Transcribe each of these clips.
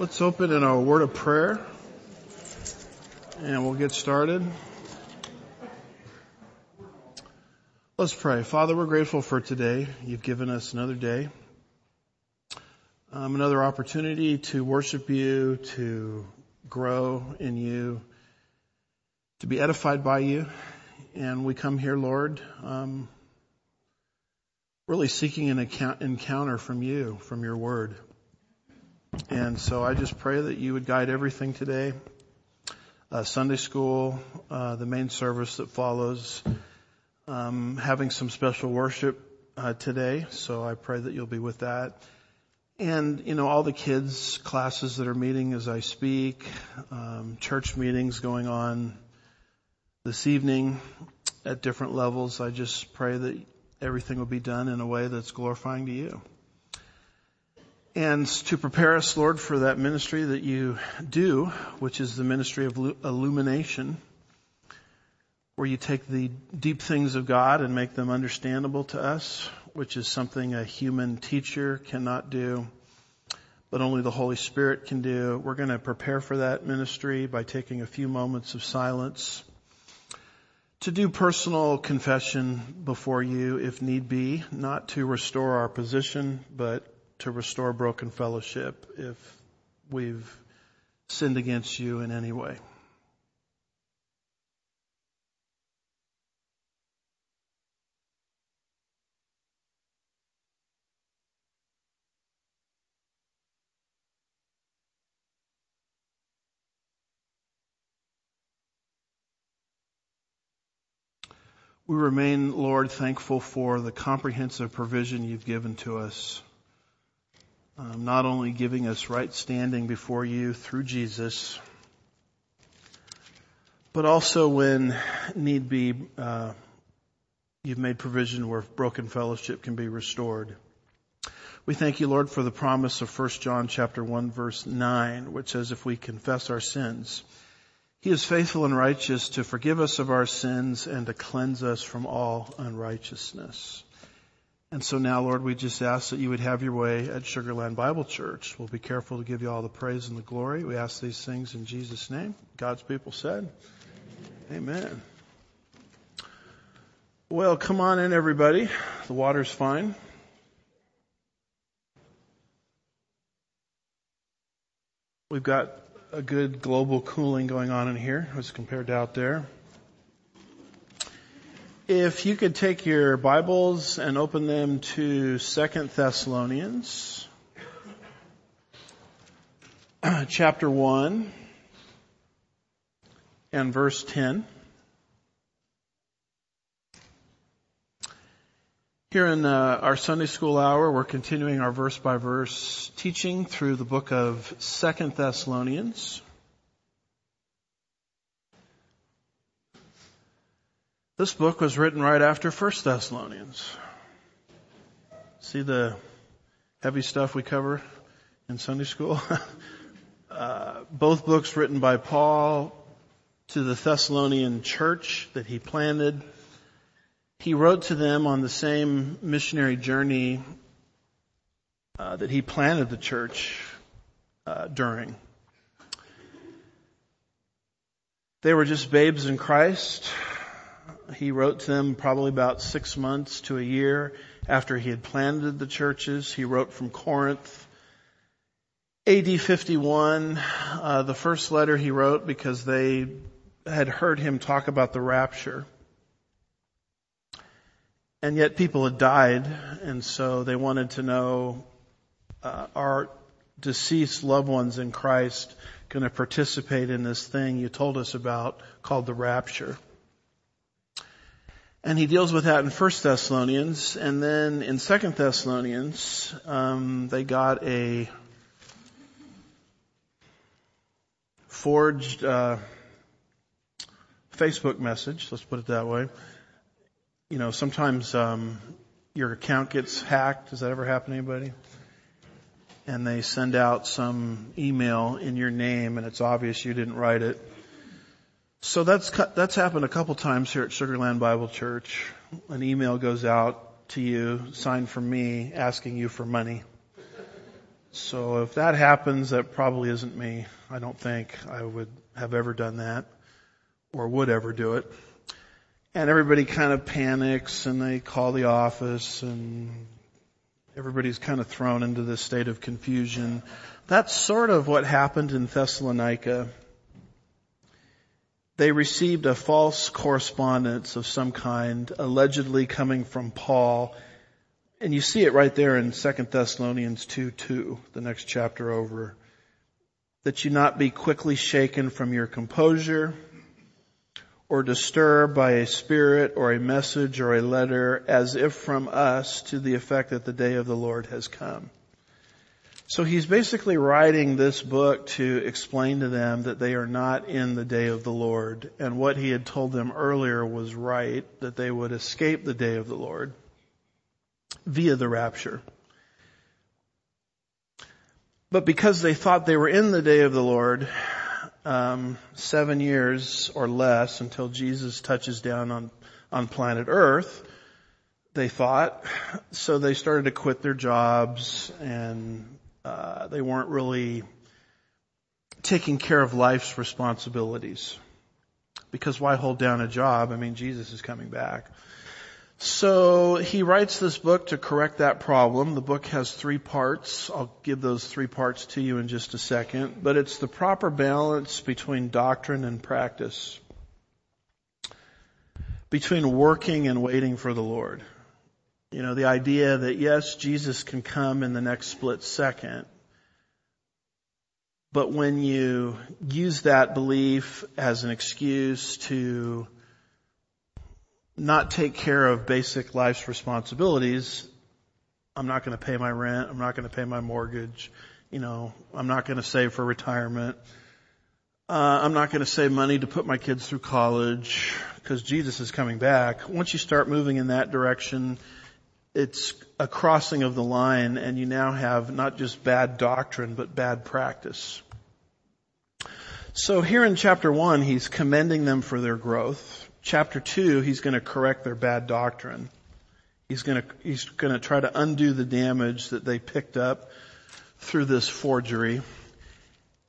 Let's open in a word of prayer and we'll get started. Let's pray. Father, we're grateful for today. You've given us another day, um, another opportunity to worship you, to grow in you, to be edified by you. And we come here, Lord, um, really seeking an account, encounter from you, from your word. And so I just pray that you would guide everything today. Uh, Sunday school, uh, the main service that follows, um, having some special worship uh, today. So I pray that you'll be with that. And, you know, all the kids' classes that are meeting as I speak, um, church meetings going on this evening at different levels. I just pray that everything will be done in a way that's glorifying to you and to prepare us, Lord, for that ministry that you do, which is the ministry of illumination, where you take the deep things of God and make them understandable to us, which is something a human teacher cannot do, but only the Holy Spirit can do. We're going to prepare for that ministry by taking a few moments of silence to do personal confession before you if need be, not to restore our position, but to restore broken fellowship if we've sinned against you in any way. We remain, Lord, thankful for the comprehensive provision you've given to us um, not only giving us right standing before you through Jesus, but also when need be, uh, you've made provision where broken fellowship can be restored. We thank you, Lord, for the promise of 1 John chapter 1 verse 9, which says if we confess our sins, he is faithful and righteous to forgive us of our sins and to cleanse us from all unrighteousness. And so now, Lord, we just ask that you would have your way at Sugar Land Bible Church. We'll be careful to give you all the praise and the glory. We ask these things in Jesus' name. God's people said, Amen. Well, come on in, everybody. The water's fine. We've got a good global cooling going on in here as compared to out there. If you could take your Bibles and open them to Second Thessalonians, chapter 1 and verse 10. Here in uh, our Sunday school hour, we're continuing our verse by verse teaching through the book of Second Thessalonians. This book was written right after 1 Thessalonians. See the heavy stuff we cover in Sunday school? uh, both books written by Paul to the Thessalonian church that he planted. He wrote to them on the same missionary journey uh, that he planted the church uh, during. They were just babes in Christ. He wrote to them probably about six months to a year after he had planted the churches. He wrote from Corinth. AD 51, uh, the first letter he wrote because they had heard him talk about the rapture. And yet people had died, and so they wanted to know, uh, are deceased loved ones in Christ going to participate in this thing you told us about called the rapture? And he deals with that in First Thessalonians, and then in Second Thessalonians, um, they got a forged uh, Facebook message. Let's put it that way. You know, sometimes um, your account gets hacked. Does that ever happen to anybody? And they send out some email in your name, and it's obvious you didn't write it so that's, that's happened a couple times here at Sugar Land Bible Church. An email goes out to you, signed from me, asking you for money. So if that happens, that probably isn't me. I don't think I would have ever done that or would ever do it. And everybody kind of panics and they call the office and everybody's kind of thrown into this state of confusion. That's sort of what happened in Thessalonica. They received a false correspondence of some kind, allegedly coming from Paul. And you see it right there in 2 Thessalonians 2, 2, the next chapter over. That you not be quickly shaken from your composure or disturbed by a spirit or a message or a letter as if from us to the effect that the day of the Lord has come. So he's basically writing this book to explain to them that they are not in the day of the Lord. And what he had told them earlier was right, that they would escape the day of the Lord via the rapture. But because they thought they were in the day of the Lord, um, seven years or less until Jesus touches down on, on planet Earth, they thought. So they started to quit their jobs and uh, they weren't really taking care of life's responsibilities. Because why hold down a job? I mean, Jesus is coming back. So he writes this book to correct that problem. The book has three parts. I'll give those three parts to you in just a second. But it's the proper balance between doctrine and practice. Between working and waiting for the Lord. You know, the idea that yes, Jesus can come in the next split second. But when you use that belief as an excuse to not take care of basic life's responsibilities, I'm not going to pay my rent. I'm not going to pay my mortgage. You know, I'm not going to save for retirement. Uh, I'm not going to save money to put my kids through college because Jesus is coming back. Once you start moving in that direction, it's a crossing of the line and you now have not just bad doctrine, but bad practice. So here in chapter one, he's commending them for their growth chapter 2, he's going to correct their bad doctrine. He's going to, he's going to try to undo the damage that they picked up through this forgery.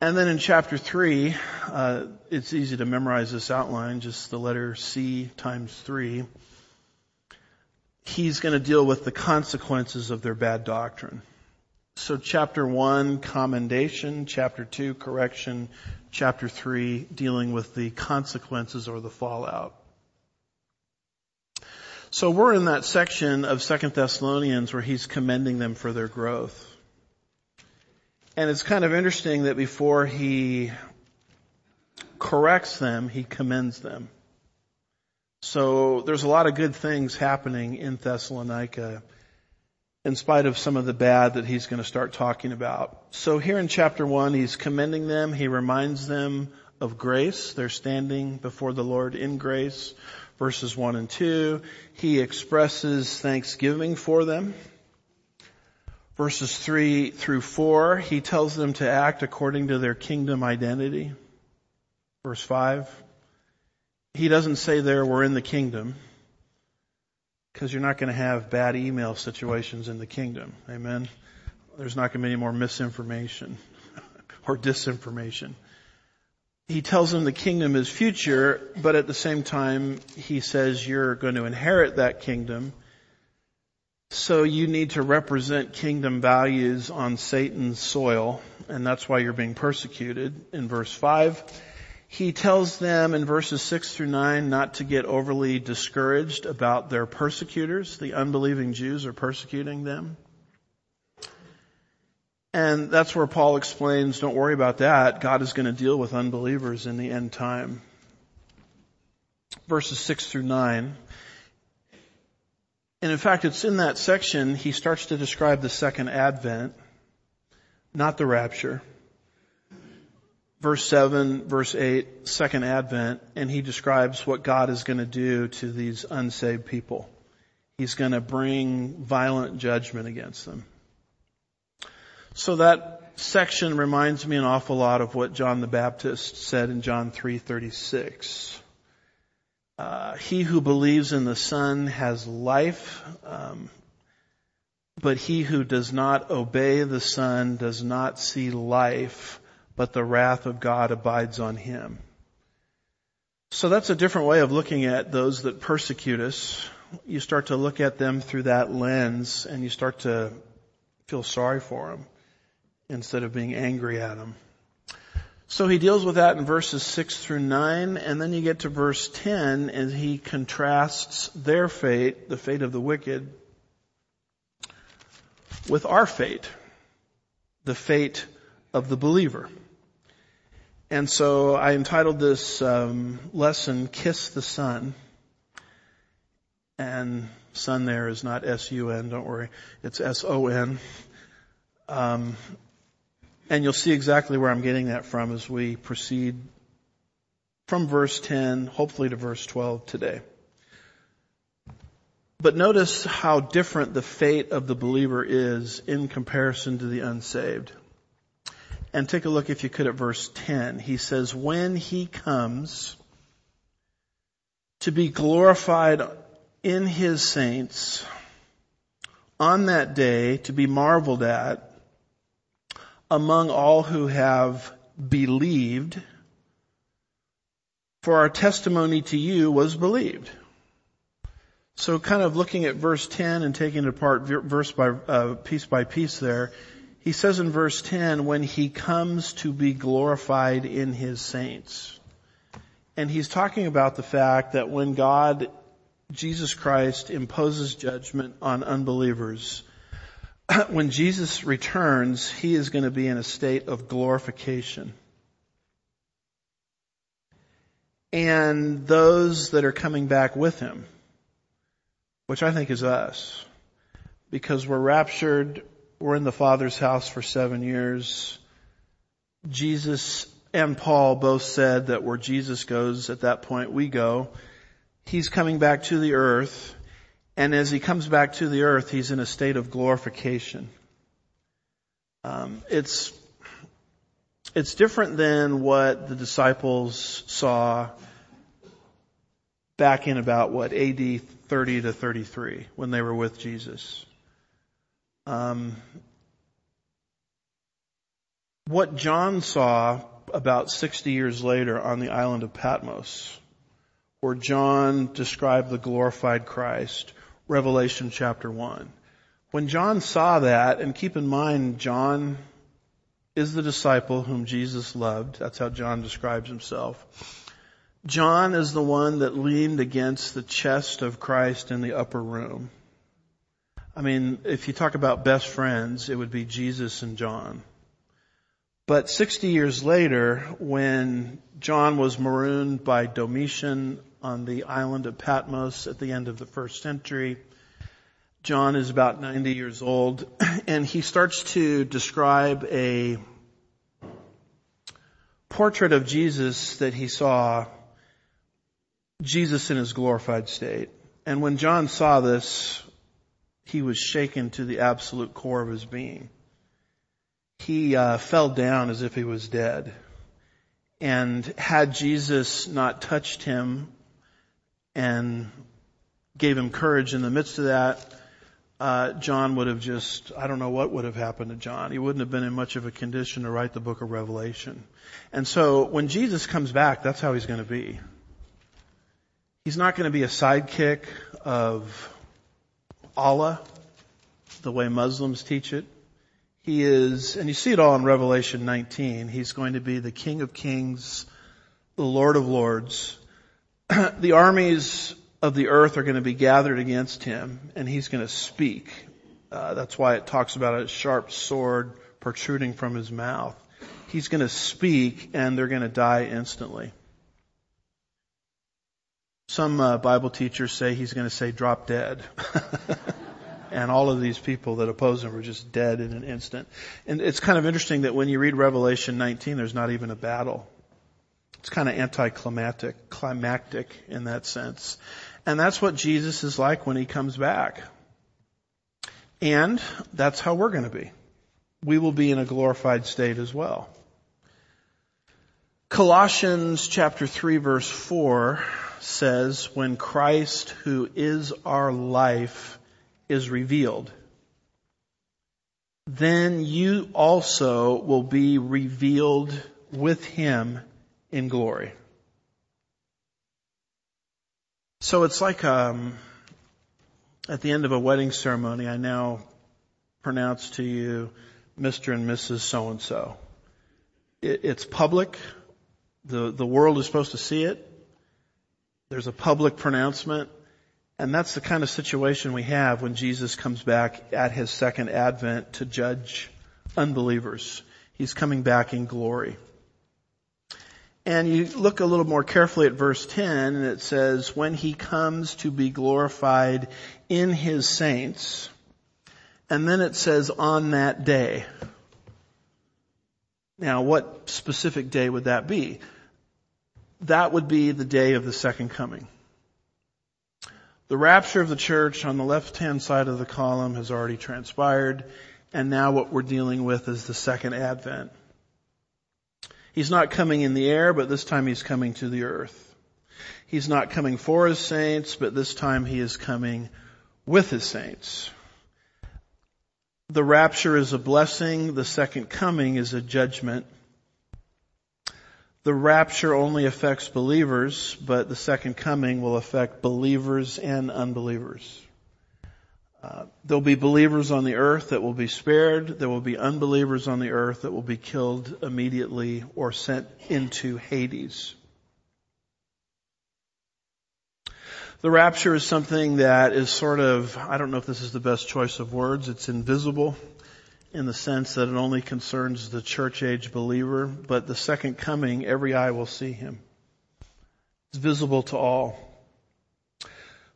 And then in chapter 3, uh, it's easy to memorize this outline, just the letter C times 3. He's going to deal with the consequences of their bad doctrine. So chapter 1, commendation, chapter 2, correction, chapter 3, dealing with the consequences or the fallout. So we're in that section of Second Thessalonians where he's commending them for their growth. And it's kind of interesting that before he corrects them, he commends them. So there's a lot of good things happening in Thessalonica in spite of some of the bad that he's going to start talking about. So here in chapter one, he's commending them. He reminds them of grace. They're standing before the Lord in grace verses 1 and 2. He expresses thanksgiving for them. Verses 3 through 4, he tells them to act according to their kingdom identity. Verse 5, he doesn't say there we're in the kingdom because you're not going to have bad email situations in the kingdom. Amen. There's not going to be any more misinformation or disinformation he tells them the kingdom is future, but at the same time, he says you're going to inherit that kingdom. So you need to represent kingdom values on Satan's soil, and that's why you're being persecuted in verse 5. He tells them in verses 6 through 9 not to get overly discouraged about their persecutors. The unbelieving Jews are persecuting them. And that's where Paul explains, don't worry about that. God is going to deal with unbelievers in the end time. Verses 6 through 9. And in fact, it's in that section he starts to describe the second advent, not the rapture. Verse 7, verse 8, second advent, and he describes what God is going to do to these unsaved people. He's going to bring violent judgment against them. So that section reminds me an awful lot of what John the Baptist said in John 3:36. Uh, he who believes in the Son has life. Um, but he who does not obey the Son does not see life, but the wrath of God abides on him. So that's a different way of looking at those that persecute us. You start to look at them through that lens and you start to feel sorry for them instead of being angry at them. So he deals with that in verses 6 through 9, and then you get to verse 10, and he contrasts their fate, the fate of the wicked, with our fate, the fate of the believer. And so I entitled this um, lesson, Kiss the Son. And son there is not S-U-N, don't worry. It's S-O-N. Um, and you'll see exactly where I'm getting that from as we proceed from verse 10, hopefully to verse 12 today. But notice how different the fate of the believer is in comparison to the unsaved. And take a look, if you could, at verse 10. He says, when he comes to be glorified in his saints on that day to be marveled at among all who have believed, for our testimony to you was believed. So kind of looking at verse 10 and taking it apart verse by, uh, piece by piece there, he says in verse 10, when he comes to be glorified in his saints. And he's talking about the fact that when God, Jesus Christ, imposes judgment on unbelievers, when Jesus returns, he is going to be in a state of glorification. And those that are coming back with him, which I think is us, because we're raptured, we're in the Father's house for seven years. Jesus and Paul both said that where Jesus goes, at that point we go. He's coming back to the earth and as he comes back to the earth, he's in a state of glorification. Um, it's it's different than what the disciples saw back in about what AD 30 to 33 when they were with Jesus. Um, what John saw about 60 years later on the island of Patmos, where John described the glorified Christ, Revelation chapter 1. When John saw that, and keep in mind, John is the disciple whom Jesus loved. That's how John describes himself. John is the one that leaned against the chest of Christ in the upper room. I mean, if you talk about best friends, it would be Jesus and John. But 60 years later, when John was marooned by Domitian on the island of Patmos at the end of the first century. John is about 90 years old and he starts to describe a portrait of Jesus that he saw, Jesus in his glorified state. And when John saw this, he was shaken to the absolute core of his being. He uh, fell down as if he was dead. And had Jesus not touched him and gave him courage in the midst of that, uh, John would have just, I don't know what would have happened to John. He wouldn't have been in much of a condition to write the book of Revelation. And so when Jesus comes back, that's how he's going to be. He's not going to be a sidekick of Allah, the way Muslims teach it. He is, and you see it all in Revelation 19, he's going to be the King of Kings, the Lord of Lords, the armies of the earth are going to be gathered against him and he's going to speak. Uh, that's why it talks about a sharp sword protruding from his mouth. He's going to speak and they're going to die instantly. Some uh, Bible teachers say he's going to say drop dead. and all of these people that oppose him are just dead in an instant. And it's kind of interesting that when you read Revelation 19, there's not even a battle. It's kind of anticlimactic, climactic in that sense. And that's what Jesus is like when he comes back. And that's how we're going to be. We will be in a glorified state as well. Colossians chapter 3 verse 4 says, when Christ who is our life is revealed. then you also will be revealed with him in glory. So it's like um, at the end of a wedding ceremony, I now pronounce to you Mr. and Mrs. So and so. It's public. The, the world is supposed to see it. There's a public pronouncement. And that's the kind of situation we have when Jesus comes back at his second advent to judge unbelievers. He's coming back in glory. And you look a little more carefully at verse 10 and it says, when he comes to be glorified in his saints, and then it says on that day. Now what specific day would that be? That would be the day of the second coming. The rapture of the church on the left hand side of the column has already transpired, and now what we're dealing with is the second advent. He's not coming in the air, but this time he's coming to the earth. He's not coming for his saints, but this time he is coming with his saints. The rapture is a blessing. The second coming is a judgment. The rapture only affects believers, but the second coming will affect believers and unbelievers. Uh, there'll be believers on the earth that will be spared. There will be unbelievers on the earth that will be killed immediately or sent into Hades. The rapture is something that is sort of, I don't know if this is the best choice of words, it's invisible in the sense that it only concerns the church age believer, but the second coming, every eye will see him. It's visible to all.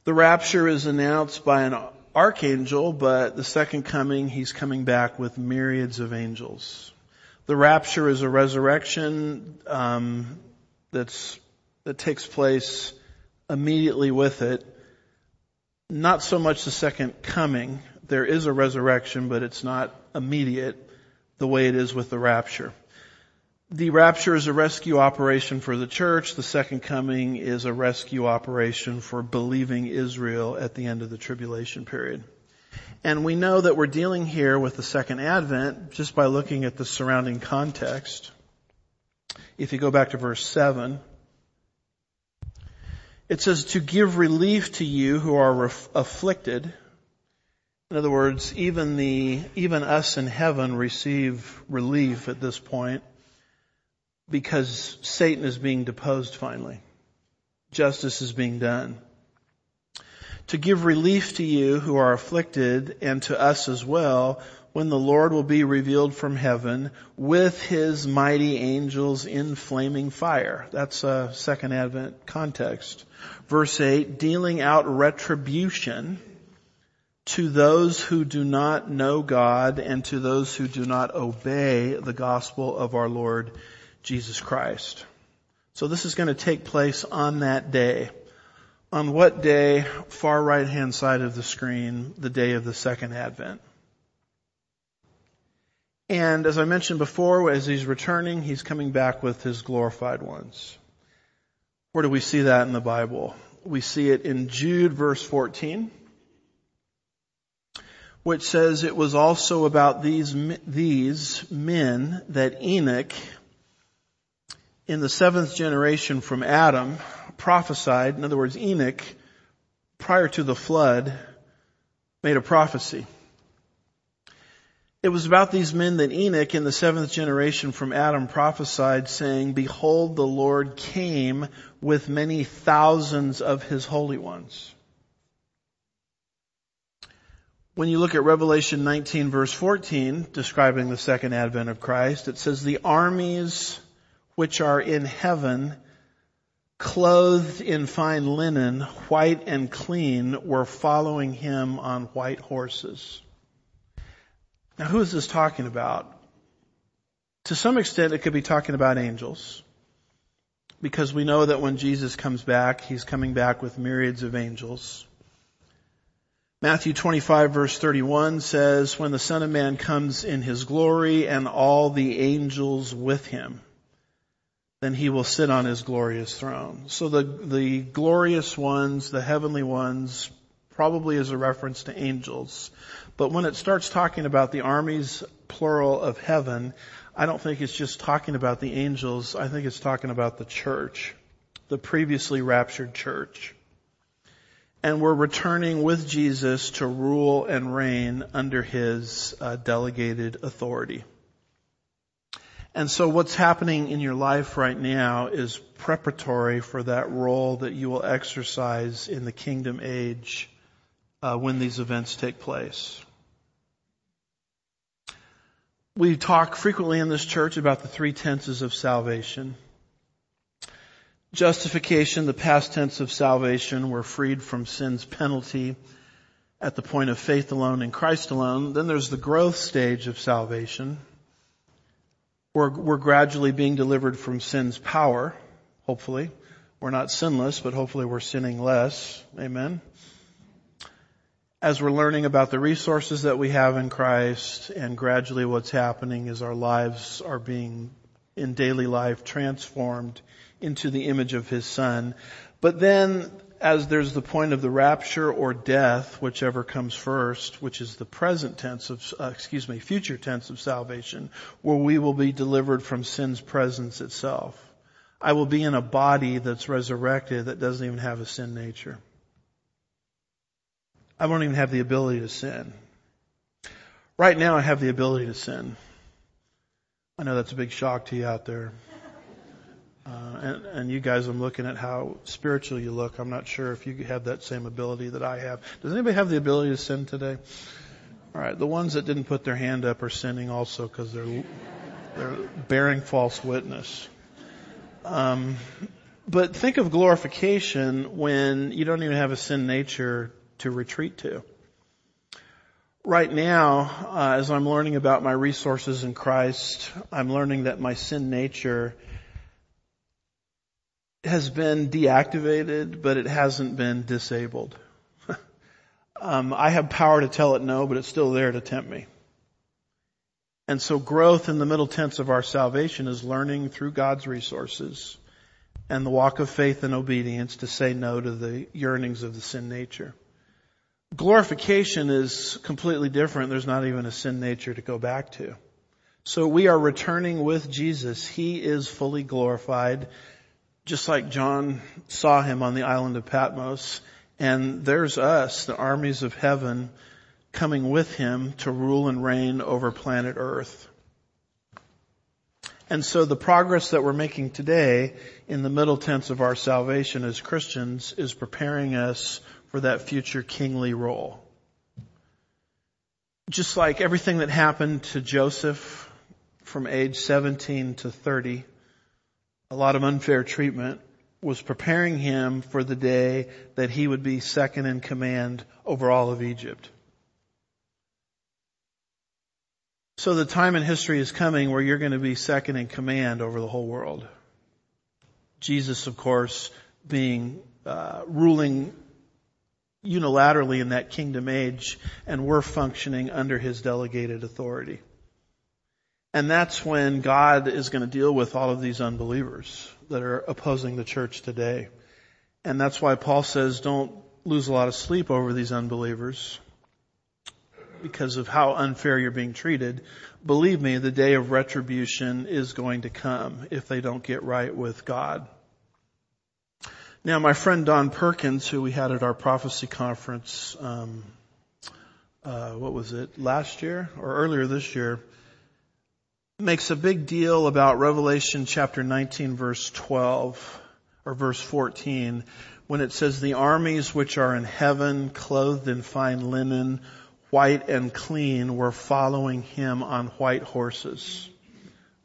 The rapture is announced by an archangel, but the second coming, he's coming back with myriads of angels. The rapture is a resurrection um, that's that takes place immediately with it. Not so much the second coming. There is a resurrection, but it's not immediate the way it is with the rapture. The rapture is a rescue operation for the church. The second coming is a rescue operation for believing Israel at the end of the tribulation period. And we know that we're dealing here with the second advent just by looking at the surrounding context. If you go back to verse 7, it says to give relief to you who are afflicted. In other words, even the, even us in heaven receive relief at this point because Satan is being deposed finally. Justice is being done. To give relief to you who are afflicted and to us as well when the Lord will be revealed from heaven with his mighty angels in flaming fire. That's a second advent context. Verse 8, dealing out retribution to those who do not know God and to those who do not obey the gospel of our Lord Jesus Christ. So this is going to take place on that day. On what day? Far right hand side of the screen, the day of the second advent. And as I mentioned before, as he's returning, he's coming back with his glorified ones. Where do we see that in the Bible? We see it in Jude verse 14 which says it was also about these, these men that Enoch in the seventh generation from Adam prophesied. In other words, Enoch, prior to the flood, made a prophecy. It was about these men that Enoch in the seventh generation from Adam prophesied saying, behold, the Lord came with many thousands of his holy ones. When you look at Revelation 19 verse 14, describing the second advent of Christ, it says the armies which are in heaven, clothed in fine linen, white and clean, were following him on white horses. Now who is this talking about? To some extent it could be talking about angels. Because we know that when Jesus comes back, he's coming back with myriads of angels. Matthew 25 verse 31 says, when the Son of Man comes in his glory and all the angels with him then he will sit on his glorious throne. So the, the glorious ones, the heavenly ones, probably is a reference to angels. But when it starts talking about the armies, plural, of heaven, I don't think it's just talking about the angels. I think it's talking about the church, the previously raptured church. And we're returning with Jesus to rule and reign under his uh, delegated authority. And so what's happening in your life right now is preparatory for that role that you will exercise in the kingdom age uh, when these events take place. We talk frequently in this church about the three tenses of salvation. Justification, the past tense of salvation, we're freed from sin's penalty at the point of faith alone in Christ alone. Then there's the growth stage of salvation. We're, we're gradually being delivered from sin's power, hopefully. We're not sinless, but hopefully we're sinning less. Amen as we're learning about the resources that we have in Christ and gradually what's happening is our lives are being in daily life transformed into the image of His Son. But then as there's the point of the rapture or death, whichever comes first, which is the present tense of, uh, excuse me, future tense of salvation, where we will be delivered from sin's presence itself. I will be in a body that's resurrected that doesn't even have a sin nature. I won't even have the ability to sin. Right now I have the ability to sin. I know that's a big shock to you out there. Uh, and, and you guys, I'm looking at how spiritual you look. I'm not sure if you have that same ability that I have. Does anybody have the ability to sin today? All right, the ones that didn't put their hand up are sinning also because they're they're bearing false witness. Um, but think of glorification when you don't even have a sin nature to retreat to. Right now, uh, as I'm learning about my resources in Christ, I'm learning that my sin nature has been deactivated, but it hasn't been disabled. um, I have power to tell it no, but it's still there to tempt me. And so growth in the middle tense of our salvation is learning through God's resources and the walk of faith and obedience to say no to the yearnings of the sin nature. Glorification is completely different. There's not even a sin nature to go back to. So we are returning with Jesus. He is fully glorified, just like John saw him on the island of Patmos. And there's us, the armies of heaven, coming with him to rule and reign over planet earth. And so the progress that we're making today in the middle tense of our salvation as Christians is preparing us for that future kingly role. Just like everything that happened to Joseph from age 17 to 30, a lot of unfair treatment was preparing him for the day that he would be second in command over all of Egypt. So the time in history is coming where you're going to be second in command over the whole world. Jesus, of course, being uh, ruling unilaterally in that kingdom age, and we're functioning under his delegated authority. And that's when God is going to deal with all of these unbelievers that are opposing the church today. And that's why Paul says don't lose a lot of sleep over these unbelievers because of how unfair you're being treated. Believe me, the day of retribution is going to come if they don't get right with God. Now, my friend Don Perkins, who we had at our prophecy conference, um, uh, what was it, last year or earlier this year, makes a big deal about Revelation chapter 19 verse 12 or verse 14 when it says the armies which are in heaven clothed in fine linen, white and clean were following him on white horses.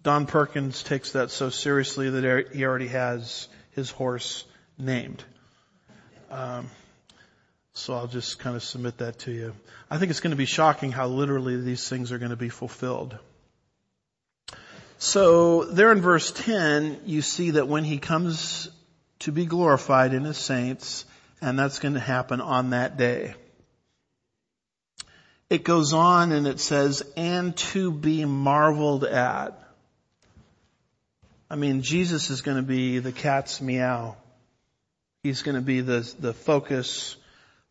Don Perkins takes that so seriously that he already has his horse named. Um, so I'll just kind of submit that to you. I think it's going to be shocking how literally these things are going to be fulfilled. So there in verse 10, you see that when he comes to be glorified in his saints, and that's going to happen on that day. It goes on and it says, and to be marveled at. I mean, Jesus is going to be the cat's meow He's going to be the, the focus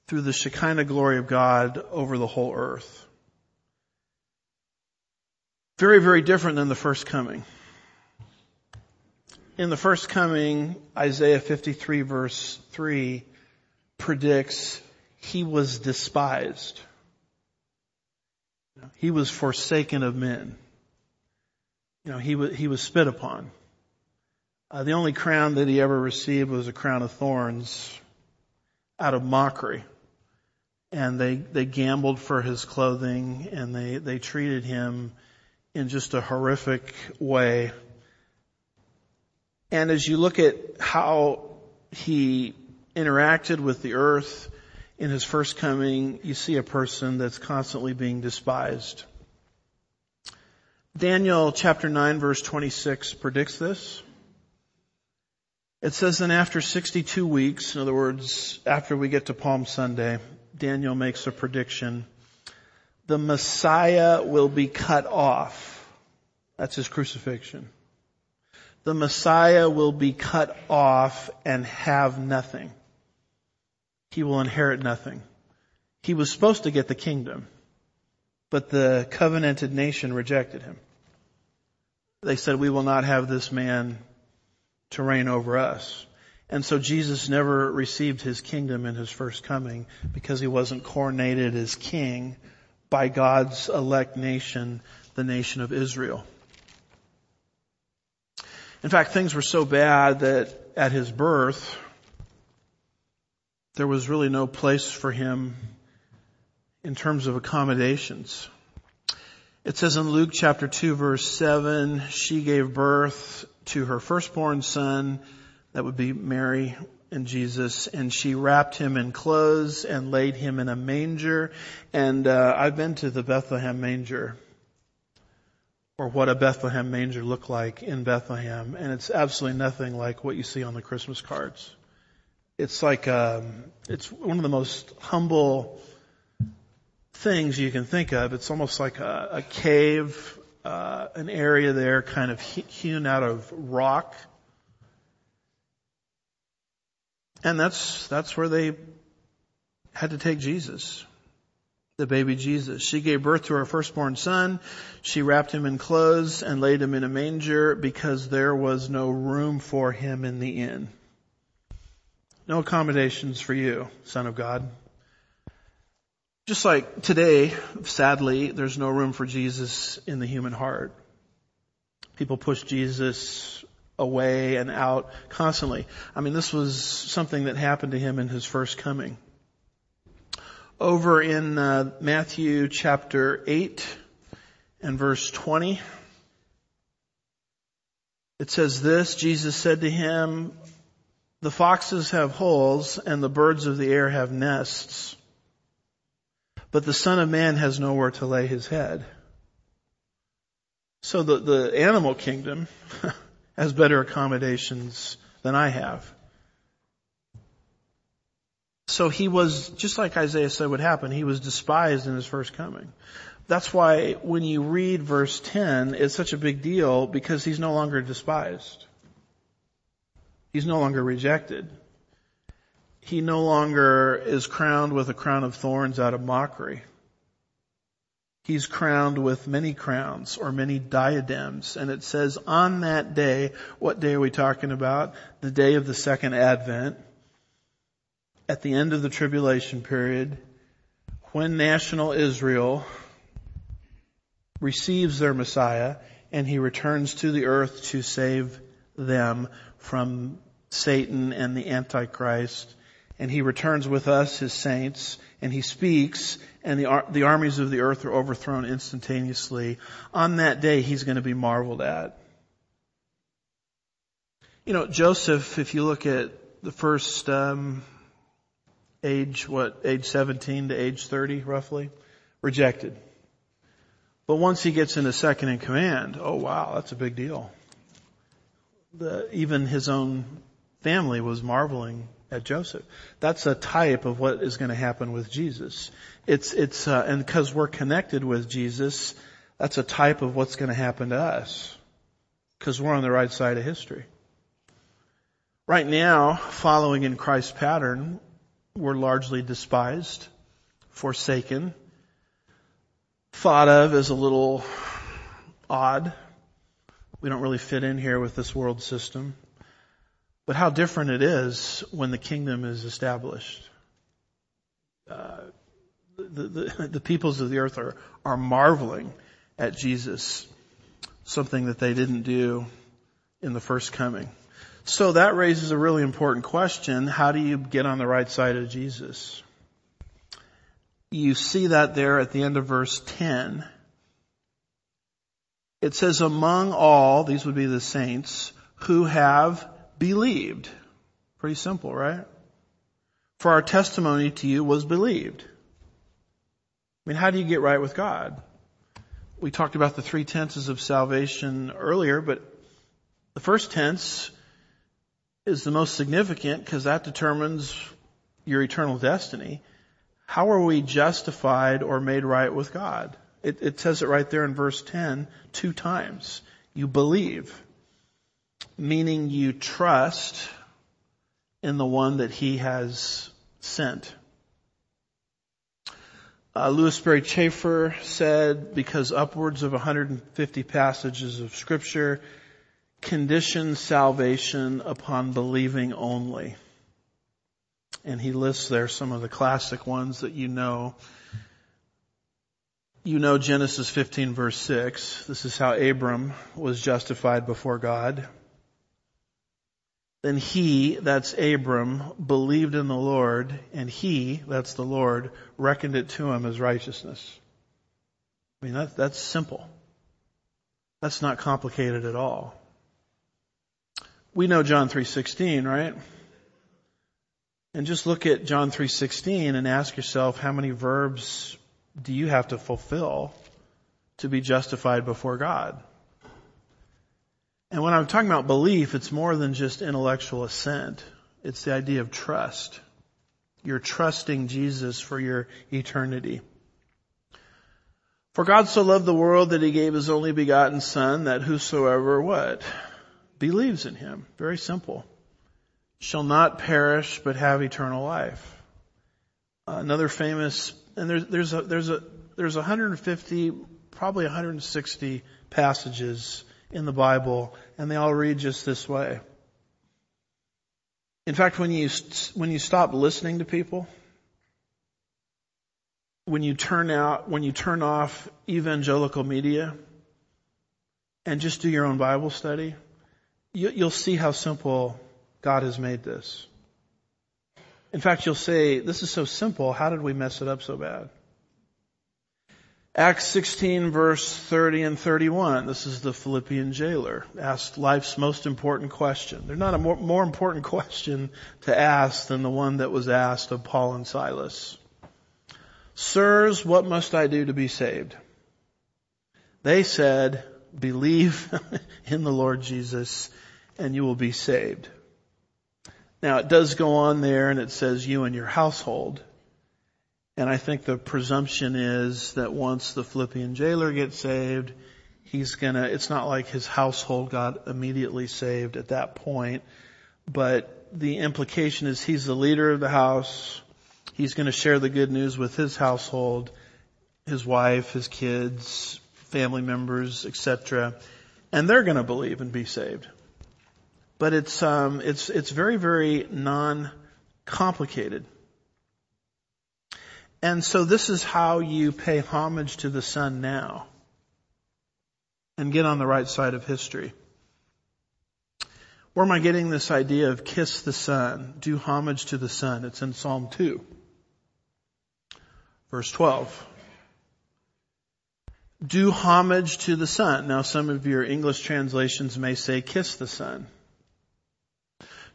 through the Shekinah glory of God over the whole earth. Very, very different than the first coming. In the first coming, Isaiah 53 verse 3 predicts he was despised. He was forsaken of men. You know, he was, he was spit upon. Uh, the only crown that he ever received was a crown of thorns out of mockery. And they, they gambled for his clothing and they, they treated him in just a horrific way. And as you look at how he interacted with the earth in his first coming, you see a person that's constantly being despised. Daniel chapter 9 verse 26 predicts this. It says then after 62 weeks, in other words, after we get to Palm Sunday, Daniel makes a prediction. The Messiah will be cut off. That's his crucifixion. The Messiah will be cut off and have nothing. He will inherit nothing. He was supposed to get the kingdom, but the covenanted nation rejected him. They said, we will not have this man to reign over us. And so Jesus never received his kingdom in his first coming because he wasn't coronated as king by God's elect nation, the nation of Israel. In fact, things were so bad that at his birth, there was really no place for him in terms of accommodations. It says in Luke chapter 2 verse 7, she gave birth to her firstborn son, that would be Mary and Jesus, and she wrapped him in clothes and laid him in a manger. And uh, I've been to the Bethlehem manger, or what a Bethlehem manger looked like in Bethlehem, and it's absolutely nothing like what you see on the Christmas cards. It's like um, it's one of the most humble things you can think of. It's almost like a, a cave uh, an area there kind of hewn out of rock. And that's, that's where they had to take Jesus. The baby Jesus. She gave birth to her firstborn son. She wrapped him in clothes and laid him in a manger because there was no room for him in the inn. No accommodations for you, son of God. Just like today, sadly, there's no room for Jesus in the human heart. People push Jesus away and out constantly. I mean, this was something that happened to him in his first coming. Over in uh, Matthew chapter 8 and verse 20, it says this, Jesus said to him, the foxes have holes and the birds of the air have nests but the son of man has nowhere to lay his head. So the, the animal kingdom has better accommodations than I have. So he was, just like Isaiah said would happen, he was despised in his first coming. That's why when you read verse 10, it's such a big deal because he's no longer despised. He's no longer rejected he no longer is crowned with a crown of thorns out of mockery. He's crowned with many crowns or many diadems. And it says on that day, what day are we talking about? The day of the second advent. At the end of the tribulation period, when national Israel receives their Messiah and he returns to the earth to save them from Satan and the Antichrist and he returns with us, his saints, and he speaks, and the, the armies of the earth are overthrown instantaneously. On that day, he's going to be marveled at. You know, Joseph, if you look at the first um, age, what, age 17 to age 30, roughly, rejected. But once he gets into second in command, oh wow, that's a big deal. The, even his own family was marveling at Joseph. That's a type of what is going to happen with Jesus. It's, it's, uh, and because we're connected with Jesus, that's a type of what's going to happen to us. Because we're on the right side of history. Right now, following in Christ's pattern, we're largely despised, forsaken, thought of as a little odd. We don't really fit in here with this world system. But how different it is when the kingdom is established. Uh, the, the, the peoples of the earth are, are marveling at Jesus, something that they didn't do in the first coming. So that raises a really important question. How do you get on the right side of Jesus? You see that there at the end of verse 10. It says, among all, these would be the saints, who have believed. Pretty simple, right? For our testimony to you was believed. I mean, how do you get right with God? We talked about the three tenses of salvation earlier, but the first tense is the most significant because that determines your eternal destiny. How are we justified or made right with God? It, it says it right there in verse 10 two times. You believe, meaning you trust in the one that he has sent. Uh, Lewis Sperry Chafer said, because upwards of 150 passages of scripture condition salvation upon believing only. And he lists there some of the classic ones that you know. You know Genesis 15 verse 6. This is how Abram was justified before God. Then he, that's Abram, believed in the Lord, and he, that's the Lord, reckoned it to him as righteousness. I mean, that, that's simple. That's not complicated at all. We know John 3.16, right? And just look at John 3.16 and ask yourself how many verbs do you have to fulfill to be justified before God? And when I'm talking about belief, it's more than just intellectual assent. It's the idea of trust. You're trusting Jesus for your eternity. For God so loved the world that he gave his only begotten son that whosoever what? Believes in him. Very simple. Shall not perish but have eternal life. Another famous, and there's, there's a, there's a, there's 150, probably 160 passages in the Bible, and they all read just this way. In fact, when you, when you stop listening to people, when you turn out, when you turn off evangelical media and just do your own Bible study, you, you'll see how simple God has made this. In fact, you'll say, this is so simple, how did we mess it up so bad? Acts 16 verse 30 and 31. This is the Philippian jailer asked life's most important question. There's not a more, more important question to ask than the one that was asked of Paul and Silas. Sirs, what must I do to be saved? They said, believe in the Lord Jesus and you will be saved. Now it does go on there and it says you and your household. And I think the presumption is that once the Philippian jailer gets saved, he's gonna, it's not like his household got immediately saved at that point, but the implication is he's the leader of the house. He's gonna share the good news with his household, his wife, his kids, family members, etc. And they're gonna believe and be saved. But it's, um, it's, it's very, very non-complicated. And so this is how you pay homage to the Son now and get on the right side of history. Where am I getting this idea of kiss the Son, do homage to the Son? It's in Psalm 2, verse 12. Do homage to the Son. Now some of your English translations may say kiss the Son.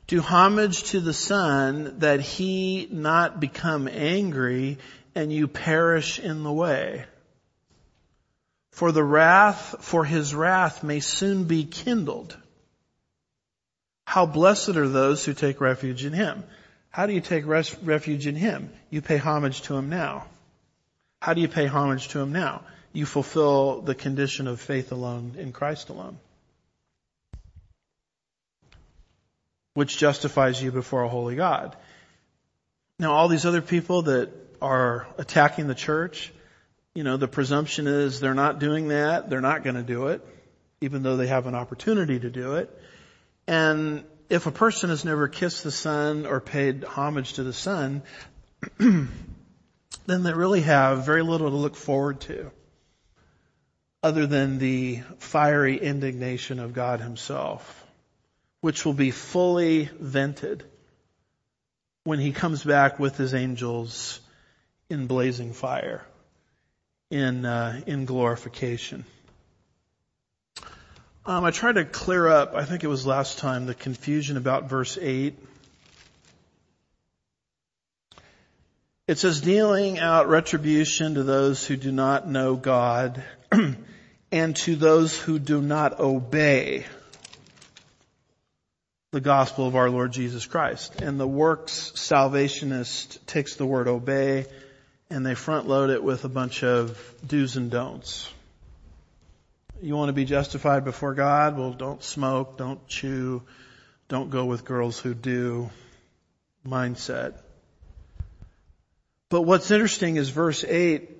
Do homage to the Son that he not become angry and you perish in the way. For the wrath, for his wrath may soon be kindled. How blessed are those who take refuge in him. How do you take res- refuge in him? You pay homage to him now. How do you pay homage to him now? You fulfill the condition of faith alone in Christ alone. Which justifies you before a holy God. Now all these other people that are attacking the church, you know, the presumption is they're not doing that, they're not going to do it, even though they have an opportunity to do it. And if a person has never kissed the Son or paid homage to the Son, then they really have very little to look forward to other than the fiery indignation of God himself, which will be fully vented when he comes back with his angels in blazing fire, in, uh, in glorification. Um, I tried to clear up, I think it was last time, the confusion about verse 8. It says, dealing out retribution to those who do not know God and to those who do not obey the gospel of our Lord Jesus Christ. And the works salvationist takes the word obey and they front load it with a bunch of do's and don'ts. You want to be justified before God? Well, don't smoke, don't chew, don't go with girls who do mindset. But what's interesting is verse 8,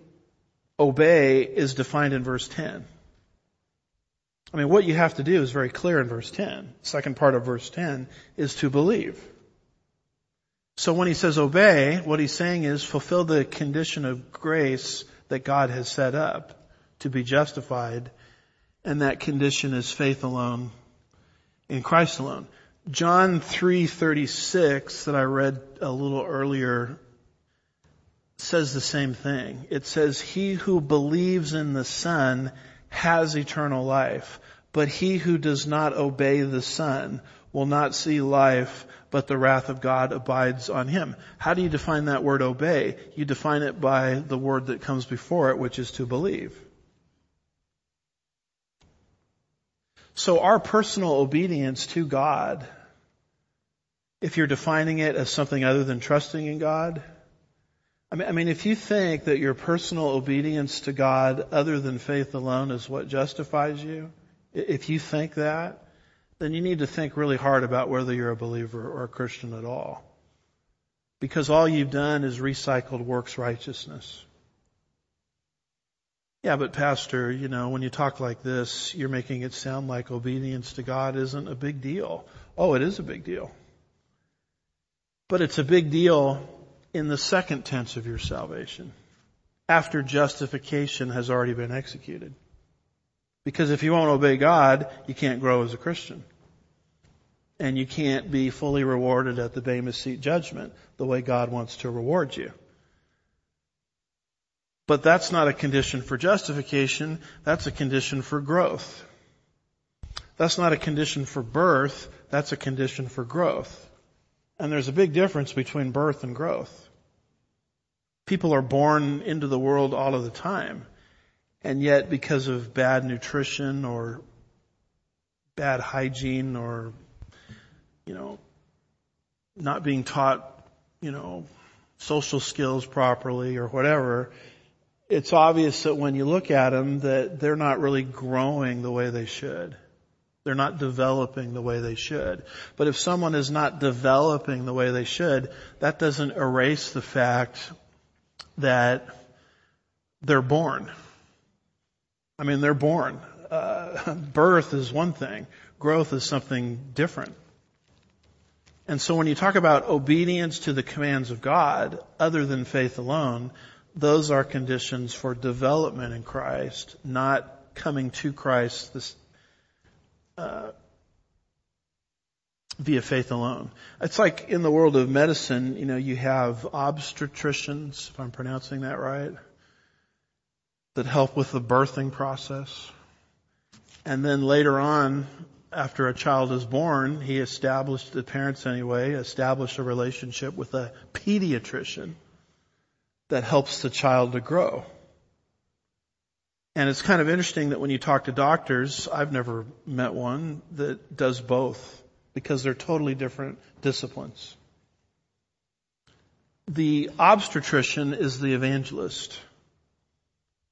obey is defined in verse 10. I mean, what you have to do is very clear in verse 10. Second part of verse 10 is to believe. So when he says obey, what he's saying is fulfill the condition of grace that God has set up to be justified. And that condition is faith alone in Christ alone. John 3:36 that I read a little earlier says the same thing. It says he who believes in the son has eternal life. But he who does not obey the Son will not see life, but the wrath of God abides on him. How do you define that word obey? You define it by the word that comes before it, which is to believe. So our personal obedience to God, if you're defining it as something other than trusting in God, I mean, if you think that your personal obedience to God other than faith alone is what justifies you, if you think that, then you need to think really hard about whether you're a believer or a Christian at all. Because all you've done is recycled works righteousness. Yeah, but pastor, you know, when you talk like this, you're making it sound like obedience to God isn't a big deal. Oh, it is a big deal. But it's a big deal in the second tense of your salvation, after justification has already been executed. Because if you won't obey God, you can't grow as a Christian. And you can't be fully rewarded at the Bema Seat judgment the way God wants to reward you. But that's not a condition for justification, that's a condition for growth. That's not a condition for birth, that's a condition for growth. And there's a big difference between birth and growth. People are born into the world all of the time. And yet because of bad nutrition or bad hygiene or, you know, not being taught, you know, social skills properly or whatever, it's obvious that when you look at them that they're not really growing the way they should. They're not developing the way they should. But if someone is not developing the way they should, that doesn't erase the fact that they're born. I mean, they're born. Uh, birth is one thing. Growth is something different. And so when you talk about obedience to the commands of God, other than faith alone, those are conditions for development in Christ, not coming to Christ uh, via faith alone. It's like in the world of medicine, you know, you have obstetricians, if I'm pronouncing that right, that help with the birthing process. And then later on, after a child is born, he established, the parents anyway, established a relationship with a pediatrician that helps the child to grow. And it's kind of interesting that when you talk to doctors, I've never met one that does both because they're totally different disciplines. The obstetrician is the evangelist,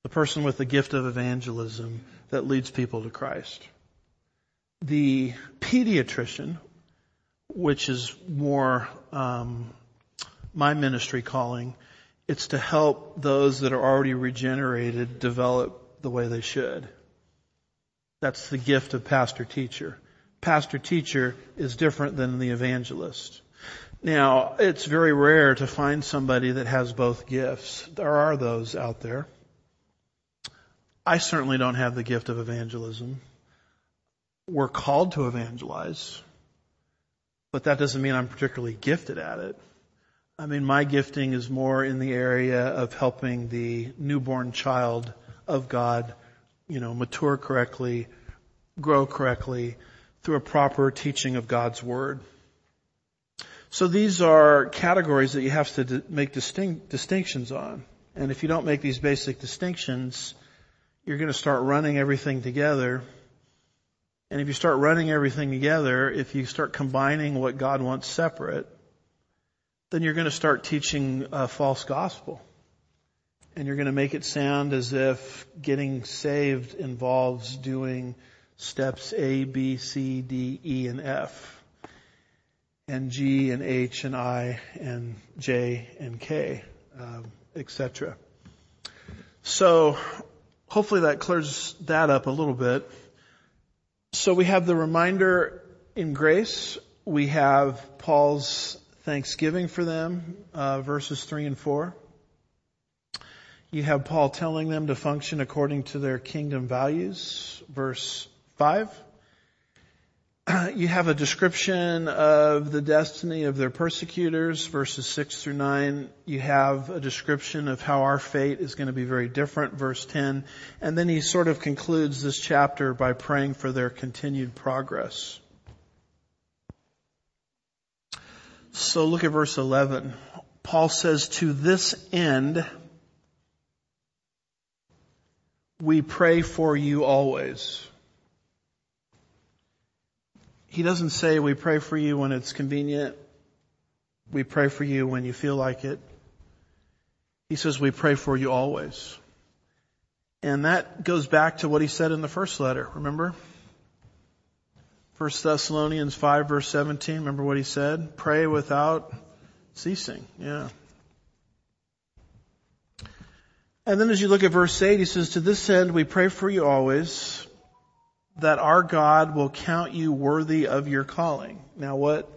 the person with the gift of evangelism that leads people to Christ. The pediatrician, which is more um, my ministry calling. It's to help those that are already regenerated develop the way they should. That's the gift of pastor teacher. Pastor teacher is different than the evangelist. Now, it's very rare to find somebody that has both gifts. There are those out there. I certainly don't have the gift of evangelism. We're called to evangelize, but that doesn't mean I'm particularly gifted at it. I mean, my gifting is more in the area of helping the newborn child of God, you know, mature correctly, grow correctly through a proper teaching of God's Word. So these are categories that you have to make distinct, distinctions on. And if you don't make these basic distinctions, you're going to start running everything together. And if you start running everything together, if you start combining what God wants separate, then you're going to start teaching a false gospel. And you're going to make it sound as if getting saved involves doing steps A, B, C, D, E, and F and G and H and I and J and K, um, etc. So hopefully that clears that up a little bit. So we have the reminder in grace. We have Paul's thanksgiving for them, uh, verses three and four. You have Paul telling them to function according to their kingdom values, verse five. you have a description of the destiny of their persecutors, verses 6 through 9. You have a description of how our fate is going to be very different, verse 10. And then he sort of concludes this chapter by praying for their continued progress. So look at verse 11. Paul says, to this end, we pray for you always. He doesn't say we pray for you when it's convenient. We pray for you when you feel like it. He says we pray for you always. And that goes back to what he said in the first letter, remember? 1 Thessalonians 5 verse 17, remember what he said? Pray without ceasing. Yeah. And then as you look at verse 8, he says, to this end we pray for you always, that our God will count you worthy of your calling. Now what,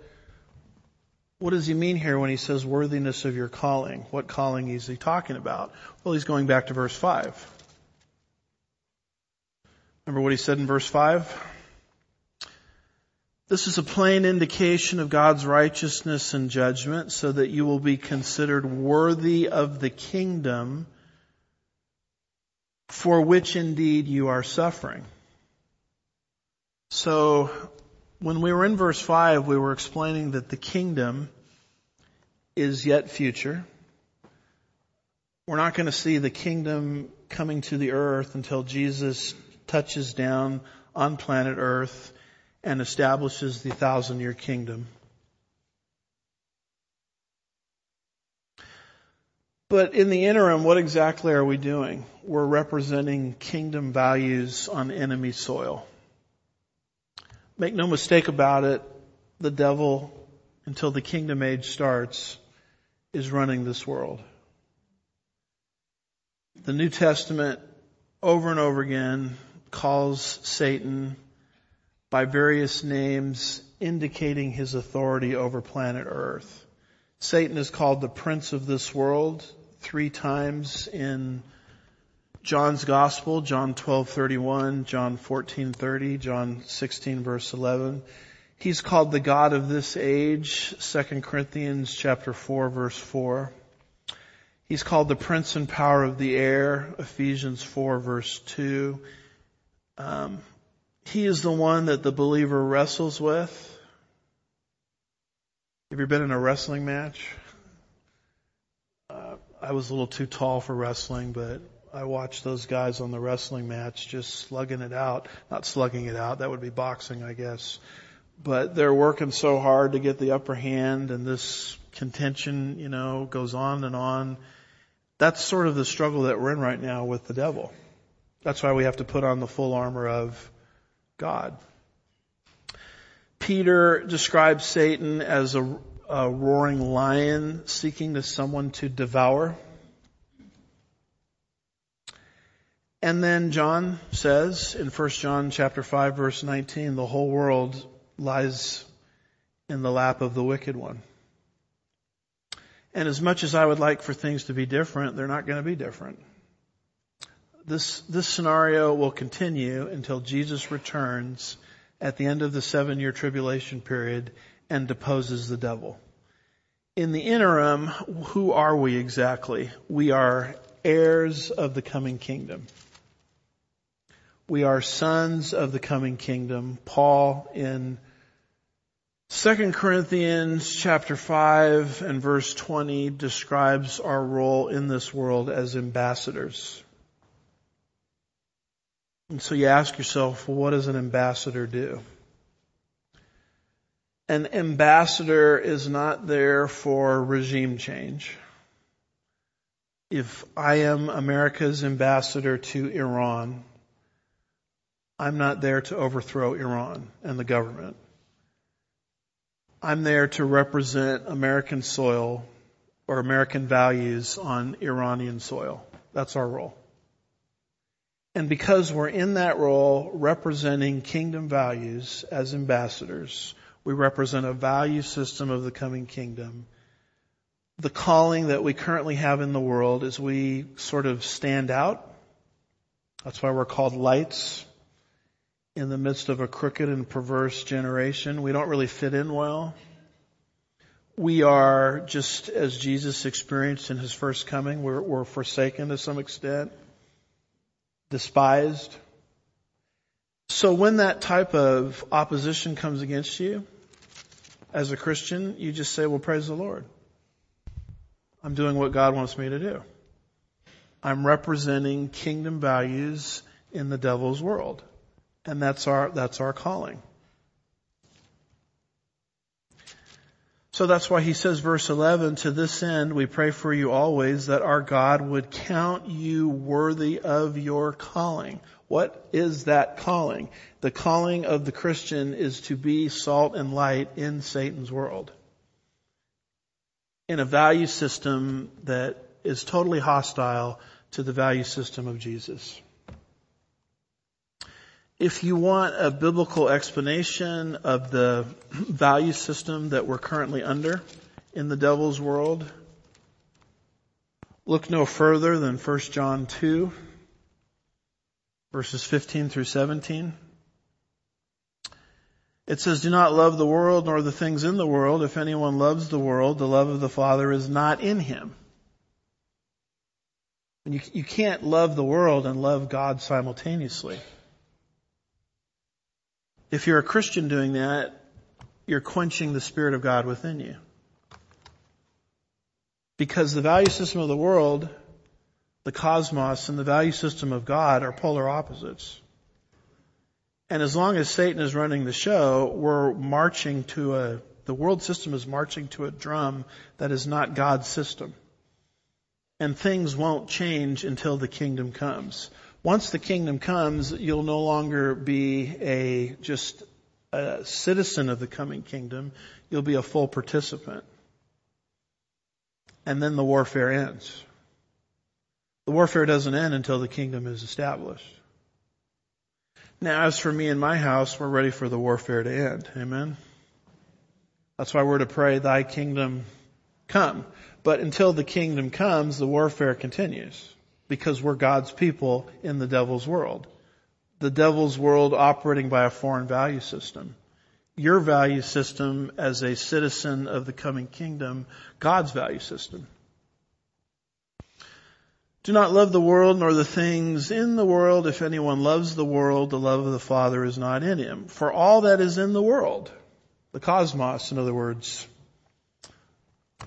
what does he mean here when he says worthiness of your calling? What calling is he talking about? Well, he's going back to verse 5. Remember what he said in verse 5? This is a plain indication of God's righteousness and judgment so that you will be considered worthy of the kingdom for which indeed you are suffering. So when we were in verse 5, we were explaining that the kingdom is yet future. We're not going to see the kingdom coming to the earth until Jesus touches down on planet earth and establishes the thousand year kingdom. But in the interim, what exactly are we doing? We're representing kingdom values on enemy soil. Make no mistake about it, the devil, until the kingdom age starts, is running this world. The New Testament over and over again calls Satan by various names indicating his authority over planet earth. Satan is called the prince of this world three times in John's Gospel, John 12:31, John 14:30, John 16 verse 11. He's called the God of this age, 2 Corinthians chapter 4 verse 4. He's called the prince and power of the air, Ephesians 4 verse 2. Um, he is the one that the believer wrestles with. Have you been in a wrestling match? I was a little too tall for wrestling, but I watched those guys on the wrestling match just slugging it out. Not slugging it out, that would be boxing, I guess. But they're working so hard to get the upper hand and this contention, you know, goes on and on. That's sort of the struggle that we're in right now with the devil. That's why we have to put on the full armor of God. Peter describes Satan as a, a roaring lion seeking to someone to devour. And then John says in 1 John chapter 5 verse 19, the whole world lies in the lap of the wicked one. And as much as I would like for things to be different, they're not going to be different. This, this scenario will continue until Jesus returns at the end of the seven year tribulation period and deposes the devil. In the interim, who are we exactly? We are heirs of the coming kingdom. We are sons of the coming kingdom. Paul in 2 Corinthians chapter 5 and verse 20 describes our role in this world as ambassadors. And so you ask yourself, well, what does an ambassador do? An ambassador is not there for regime change. If I am America's ambassador to Iran, I'm not there to overthrow Iran and the government. I'm there to represent American soil or American values on Iranian soil. That's our role. And because we're in that role representing kingdom values as ambassadors, we represent a value system of the coming kingdom. The calling that we currently have in the world is we sort of stand out. That's why we're called lights in the midst of a crooked and perverse generation. We don't really fit in well. We are just as Jesus experienced in his first coming. We're, we're forsaken to some extent, despised. So when that type of opposition comes against you, as a Christian, you just say, well, praise the Lord. I'm doing what God wants me to do. I'm representing kingdom values in the devil's world. And that's our, that's our calling. So that's why he says verse 11, to this end we pray for you always that our God would count you worthy of your calling. What is that calling? The calling of the Christian is to be salt and light in Satan's world. In a value system that is totally hostile to the value system of Jesus. If you want a biblical explanation of the value system that we're currently under in the devil's world, look no further than 1 John 2, verses 15 through 17. It says, do not love the world nor the things in the world. If anyone loves the world, the love of the Father is not in him. And you, you can't love the world and love God simultaneously. If you're a Christian doing that, you're quenching the Spirit of God within you. Because the value system of the world, the cosmos, and the value system of God are polar opposites. And as long as Satan is running the show, we're marching to a, the world system is marching to a drum that is not God's system. And things won't change until the kingdom comes. Once the kingdom comes, you'll no longer be a just a citizen of the coming kingdom. You'll be a full participant. And then the warfare ends. The warfare doesn't end until the kingdom is established. Now, as for me and my house, we're ready for the warfare to end. Amen. That's why we're to pray, thy kingdom come. But until the kingdom comes, the warfare continues because we're God's people in the devil's world. The devil's world operating by a foreign value system. Your value system as a citizen of the coming kingdom, God's value system. Do not love the world nor the things in the world. If anyone loves the world, the love of the Father is not in him. For all that is in the world, the cosmos, in other words,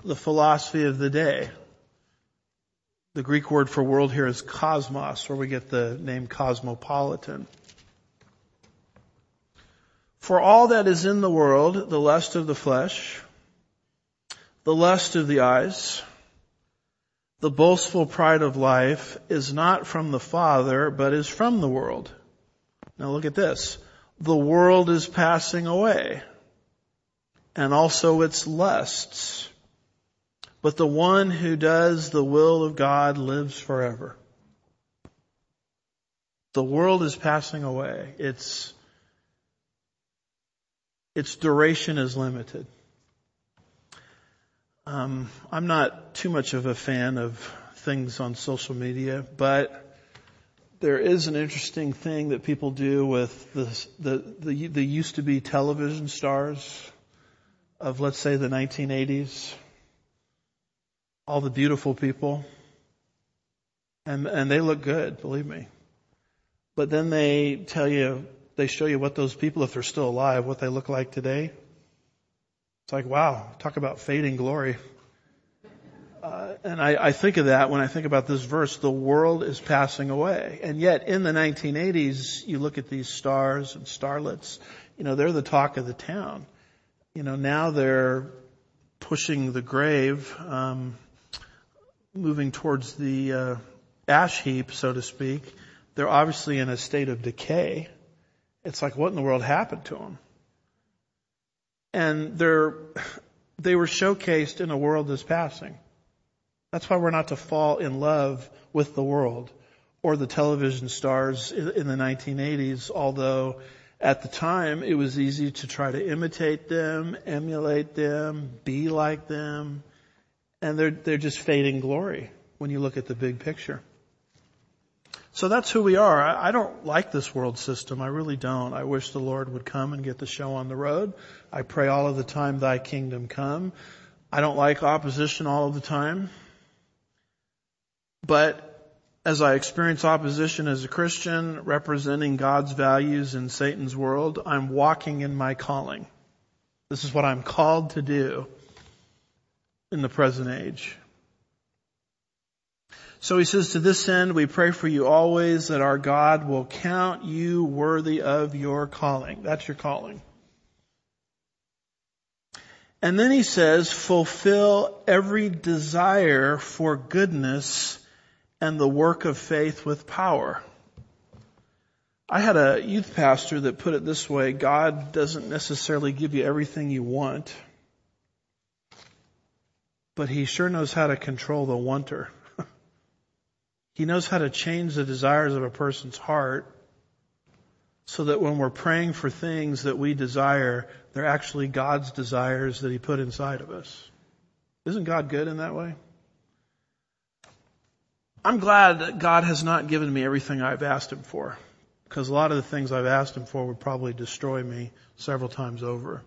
the philosophy of the day, the Greek word for world here is cosmos, where we get the name cosmopolitan. For all that is in the world, the lust of the flesh, the lust of the eyes, the boastful pride of life is not from the Father, but is from the world. Now look at this. The world is passing away, and also its lusts. But the one who does the will of God lives forever. The world is passing away. Its, its duration is limited. Um, I'm not too much of a fan of things on social media, but there is an interesting thing that people do with the, the, the, the used to be television stars of, let's say, the 1980s. All the beautiful people. And, and they look good, believe me. But then they tell you, they show you what those people, if they're still alive, what they look like today. It's like, wow, talk about fading glory. Uh, and I, I think of that when I think about this verse, the world is passing away. And yet in the 1980s, you look at these stars and starlets, you know, they're the talk of the town you know, now they're pushing the grave, um, moving towards the uh, ash heap, so to speak. They're obviously in a state of decay. It's like, what in the world happened to them? And they're, they were showcased in a world that's passing. That's why we're not to fall in love with the world or the television stars in the 1980s, although at the time, it was easy to try to imitate them, emulate them, be like them, and they're, they're just fading glory when you look at the big picture. So that's who we are. I, I don't like this world system. I really don't. I wish the Lord would come and get the show on the road. I pray all of the time, thy kingdom come. I don't like opposition all of the time. But as I experience opposition as a Christian representing God's values in Satan's world, I'm walking in my calling. This is what I'm called to do in the present age. So he says, to this end, we pray for you always that our God will count you worthy of your calling. That's your calling. And then he says, fulfill every desire for goodness and the work of faith with power. I had a youth pastor that put it this way, God doesn't necessarily give you everything you want, but he sure knows how to control the wanter. He knows how to change the desires of a person's heart so that when we're praying for things that we desire, they're actually God's desires that he put inside of us. Isn't God good in that way? I'm glad that God has not given me everything I've asked Him for, because a lot of the things I've asked Him for would probably destroy me several times over.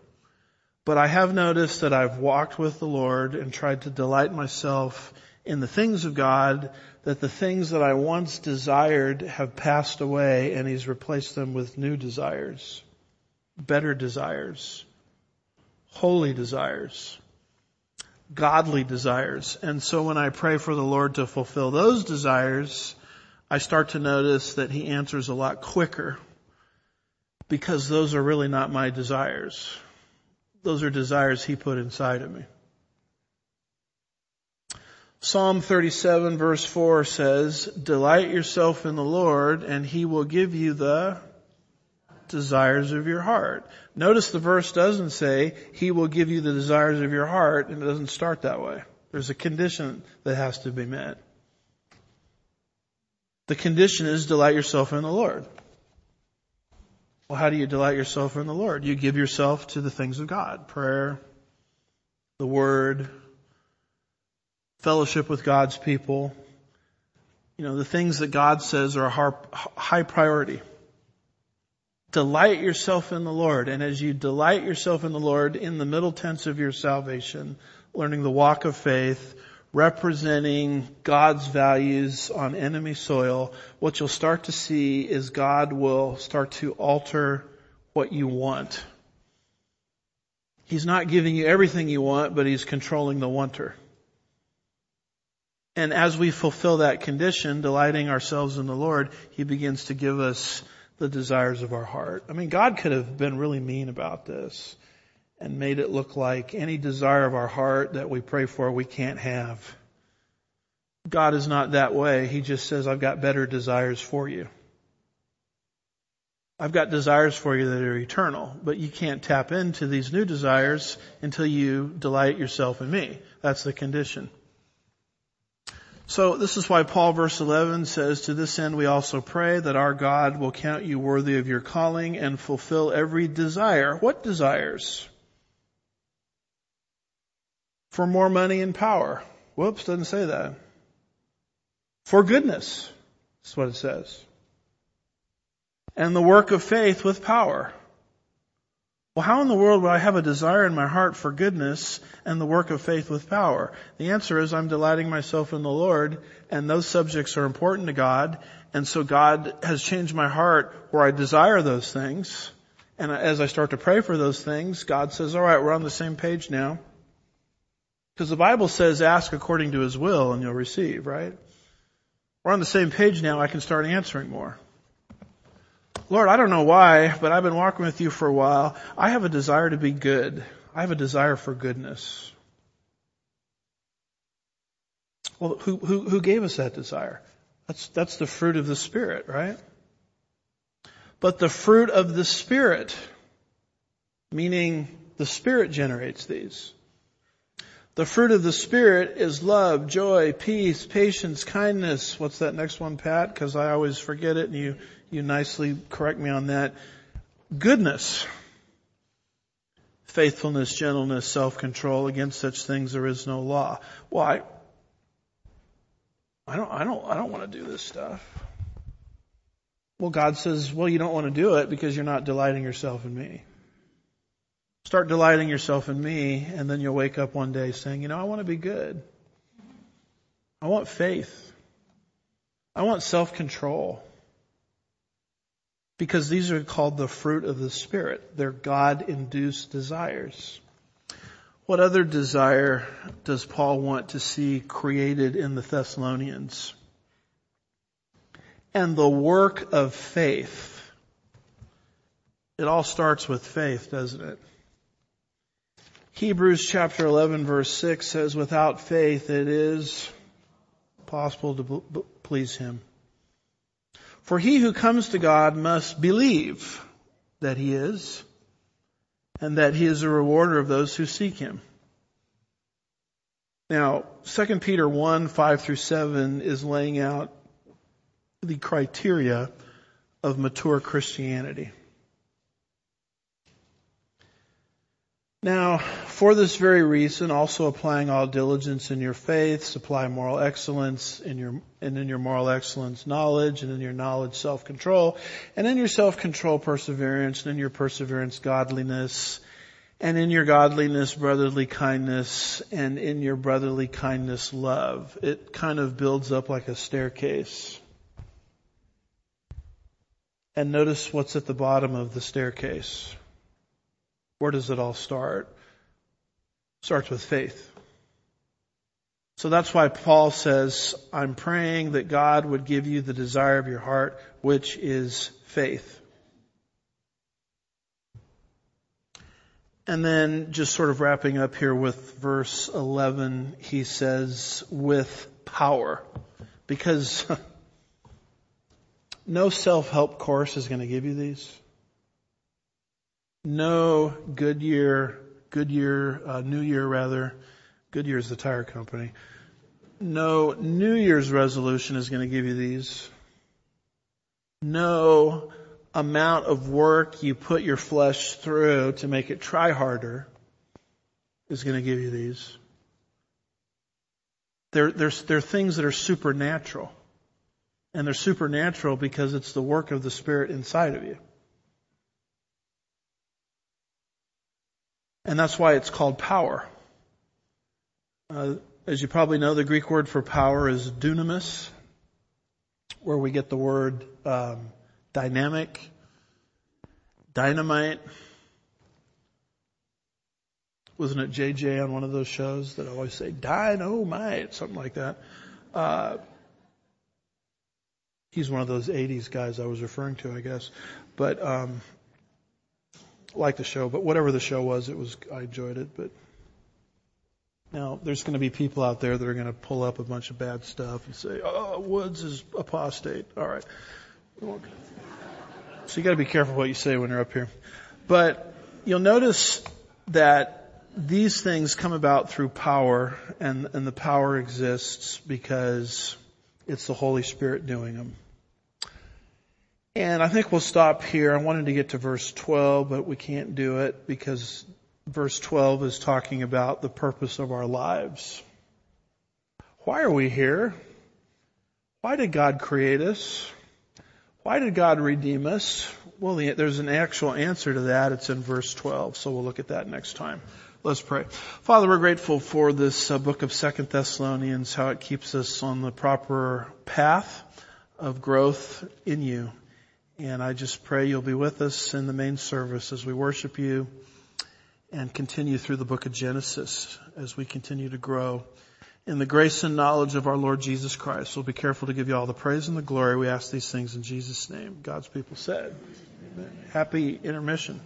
But I have noticed that I've walked with the Lord and tried to delight myself in the things of God, that the things that I once desired have passed away and He's replaced them with new desires, better desires, holy desires godly desires. And so when I pray for the Lord to fulfill those desires, I start to notice that He answers a lot quicker because those are really not my desires. Those are desires He put inside of me. Psalm 37 verse 4 says, Delight yourself in the Lord and He will give you the desires of your heart. Notice the verse doesn't say, He will give you the desires of your heart, and it doesn't start that way. There's a condition that has to be met. The condition is delight yourself in the Lord. Well, how do you delight yourself in the Lord? You give yourself to the things of God. Prayer, the Word, fellowship with God's people. You know, the things that God says are a high priority. Delight yourself in the Lord. And as you delight yourself in the Lord in the middle tense of your salvation, learning the walk of faith, representing God's values on enemy soil, what you'll start to see is God will start to alter what you want. He's not giving you everything you want, but He's controlling the wanter. And as we fulfill that condition, delighting ourselves in the Lord, He begins to give us the desires of our heart. I mean, God could have been really mean about this and made it look like any desire of our heart that we pray for we can't have. God is not that way. He just says, I've got better desires for you. I've got desires for you that are eternal, but you can't tap into these new desires until you delight yourself in me. That's the condition. So this is why Paul verse 11 says, to this end we also pray that our God will count you worthy of your calling and fulfill every desire. What desires? For more money and power. Whoops, doesn't say that. For goodness. That's what it says and the work of faith with power. Well, how in the world would I have a desire in my heart for goodness and the work of faith with power? The answer is I'm delighting myself in the Lord and those subjects are important to God. And so God has changed my heart where I desire those things. And as I start to pray for those things, God says, all right, we're on the same page now. Because the Bible says ask according to his will and you'll receive, right? We're on the same page now. I can start answering more. Lord, I don't know why, but I've been walking with you for a while. I have a desire to be good. I have a desire for goodness. Well, who, who, who gave us that desire? That's, that's the fruit of the Spirit, right? But the fruit of the Spirit, meaning the Spirit generates these. The fruit of the Spirit is love, joy, peace, patience, kindness. What's that next one, Pat? Because I always forget it and you, you nicely correct me on that. Goodness, faithfulness, gentleness, self-control. Against such things there is no law. Why? I don't, I don't, I don't want to do this stuff. Well, God says, well, you don't want to do it because you're not delighting yourself in me. Start delighting yourself in me, and then you'll wake up one day saying, you know, I want to be good. I want faith. I want self-control because these are called the fruit of the Spirit. They're God-induced desires. What other desire does Paul want to see created in the Thessalonians? And the work of faith. It all starts with faith, doesn't it? Hebrews chapter 11 verse 6 says, without faith it is possible to please Him. For he who comes to God must believe that he is and that he is a rewarder of those who seek him. Now, 2 Peter 1, 5 through 7 is laying out the criteria of mature Christianity. Now, for this very reason, also applying all diligence in your faith, supply moral excellence in your, and in your moral excellence knowledge, and in your knowledge self-control, and in your self-control perseverance, and in your perseverance godliness, and in your godliness brotherly kindness, and in your brotherly kindness love. It kind of builds up like a staircase. And notice what's at the bottom of the staircase. Where does it all start? It starts with faith. So that's why Paul says, I'm praying that God would give you the desire of your heart, which is faith. And then just sort of wrapping up here with verse 11, he says, with power. Because no self-help course is going to give you these no Goodyear, Goodyear, uh, New Year rather, Goodyear is the tire company. No New Year's resolution is going to give you these. No amount of work you put your flesh through to make it try harder is going to give you these. They're, they're, they're things that are supernatural. And they're supernatural because it's the work of the Spirit inside of you. And that's why it's called power. Uh, as you probably know, the Greek word for power is dunamis, where we get the word um, dynamic, dynamite. Wasn't it JJ on one of those shows that always say dynamite, something like that? Uh, he's one of those 80s guys I was referring to, I guess. But um, like the show, but whatever the show was, it was I enjoyed it. But now there's going to be people out there that are going to pull up a bunch of bad stuff and say, "Oh, Woods is apostate." All right. So you gotta be careful what you say when you're up here. But you'll notice that these things come about through power and, and the power exists because it's the Holy Spirit doing them. And I think we'll stop here. I wanted to get to verse 12, but we can't do it because verse 12 is talking about the purpose of our lives. Why are we here? Why did God create us? Why did God redeem us? Well, there's an actual answer to that. It's in verse 12. So we'll look at that next time. Let's pray. Father, we're grateful for this uh, book of Second Thessalonians, how it keeps us on the proper path of growth in you. And I just pray you'll be with us in the main service as we worship you and continue through the book of Genesis as we continue to grow in the grace and knowledge of our Lord Jesus Christ. We'll be careful to give you all the praise and the glory. We ask these things in Jesus' name. God's people said. Amen. Happy intermission.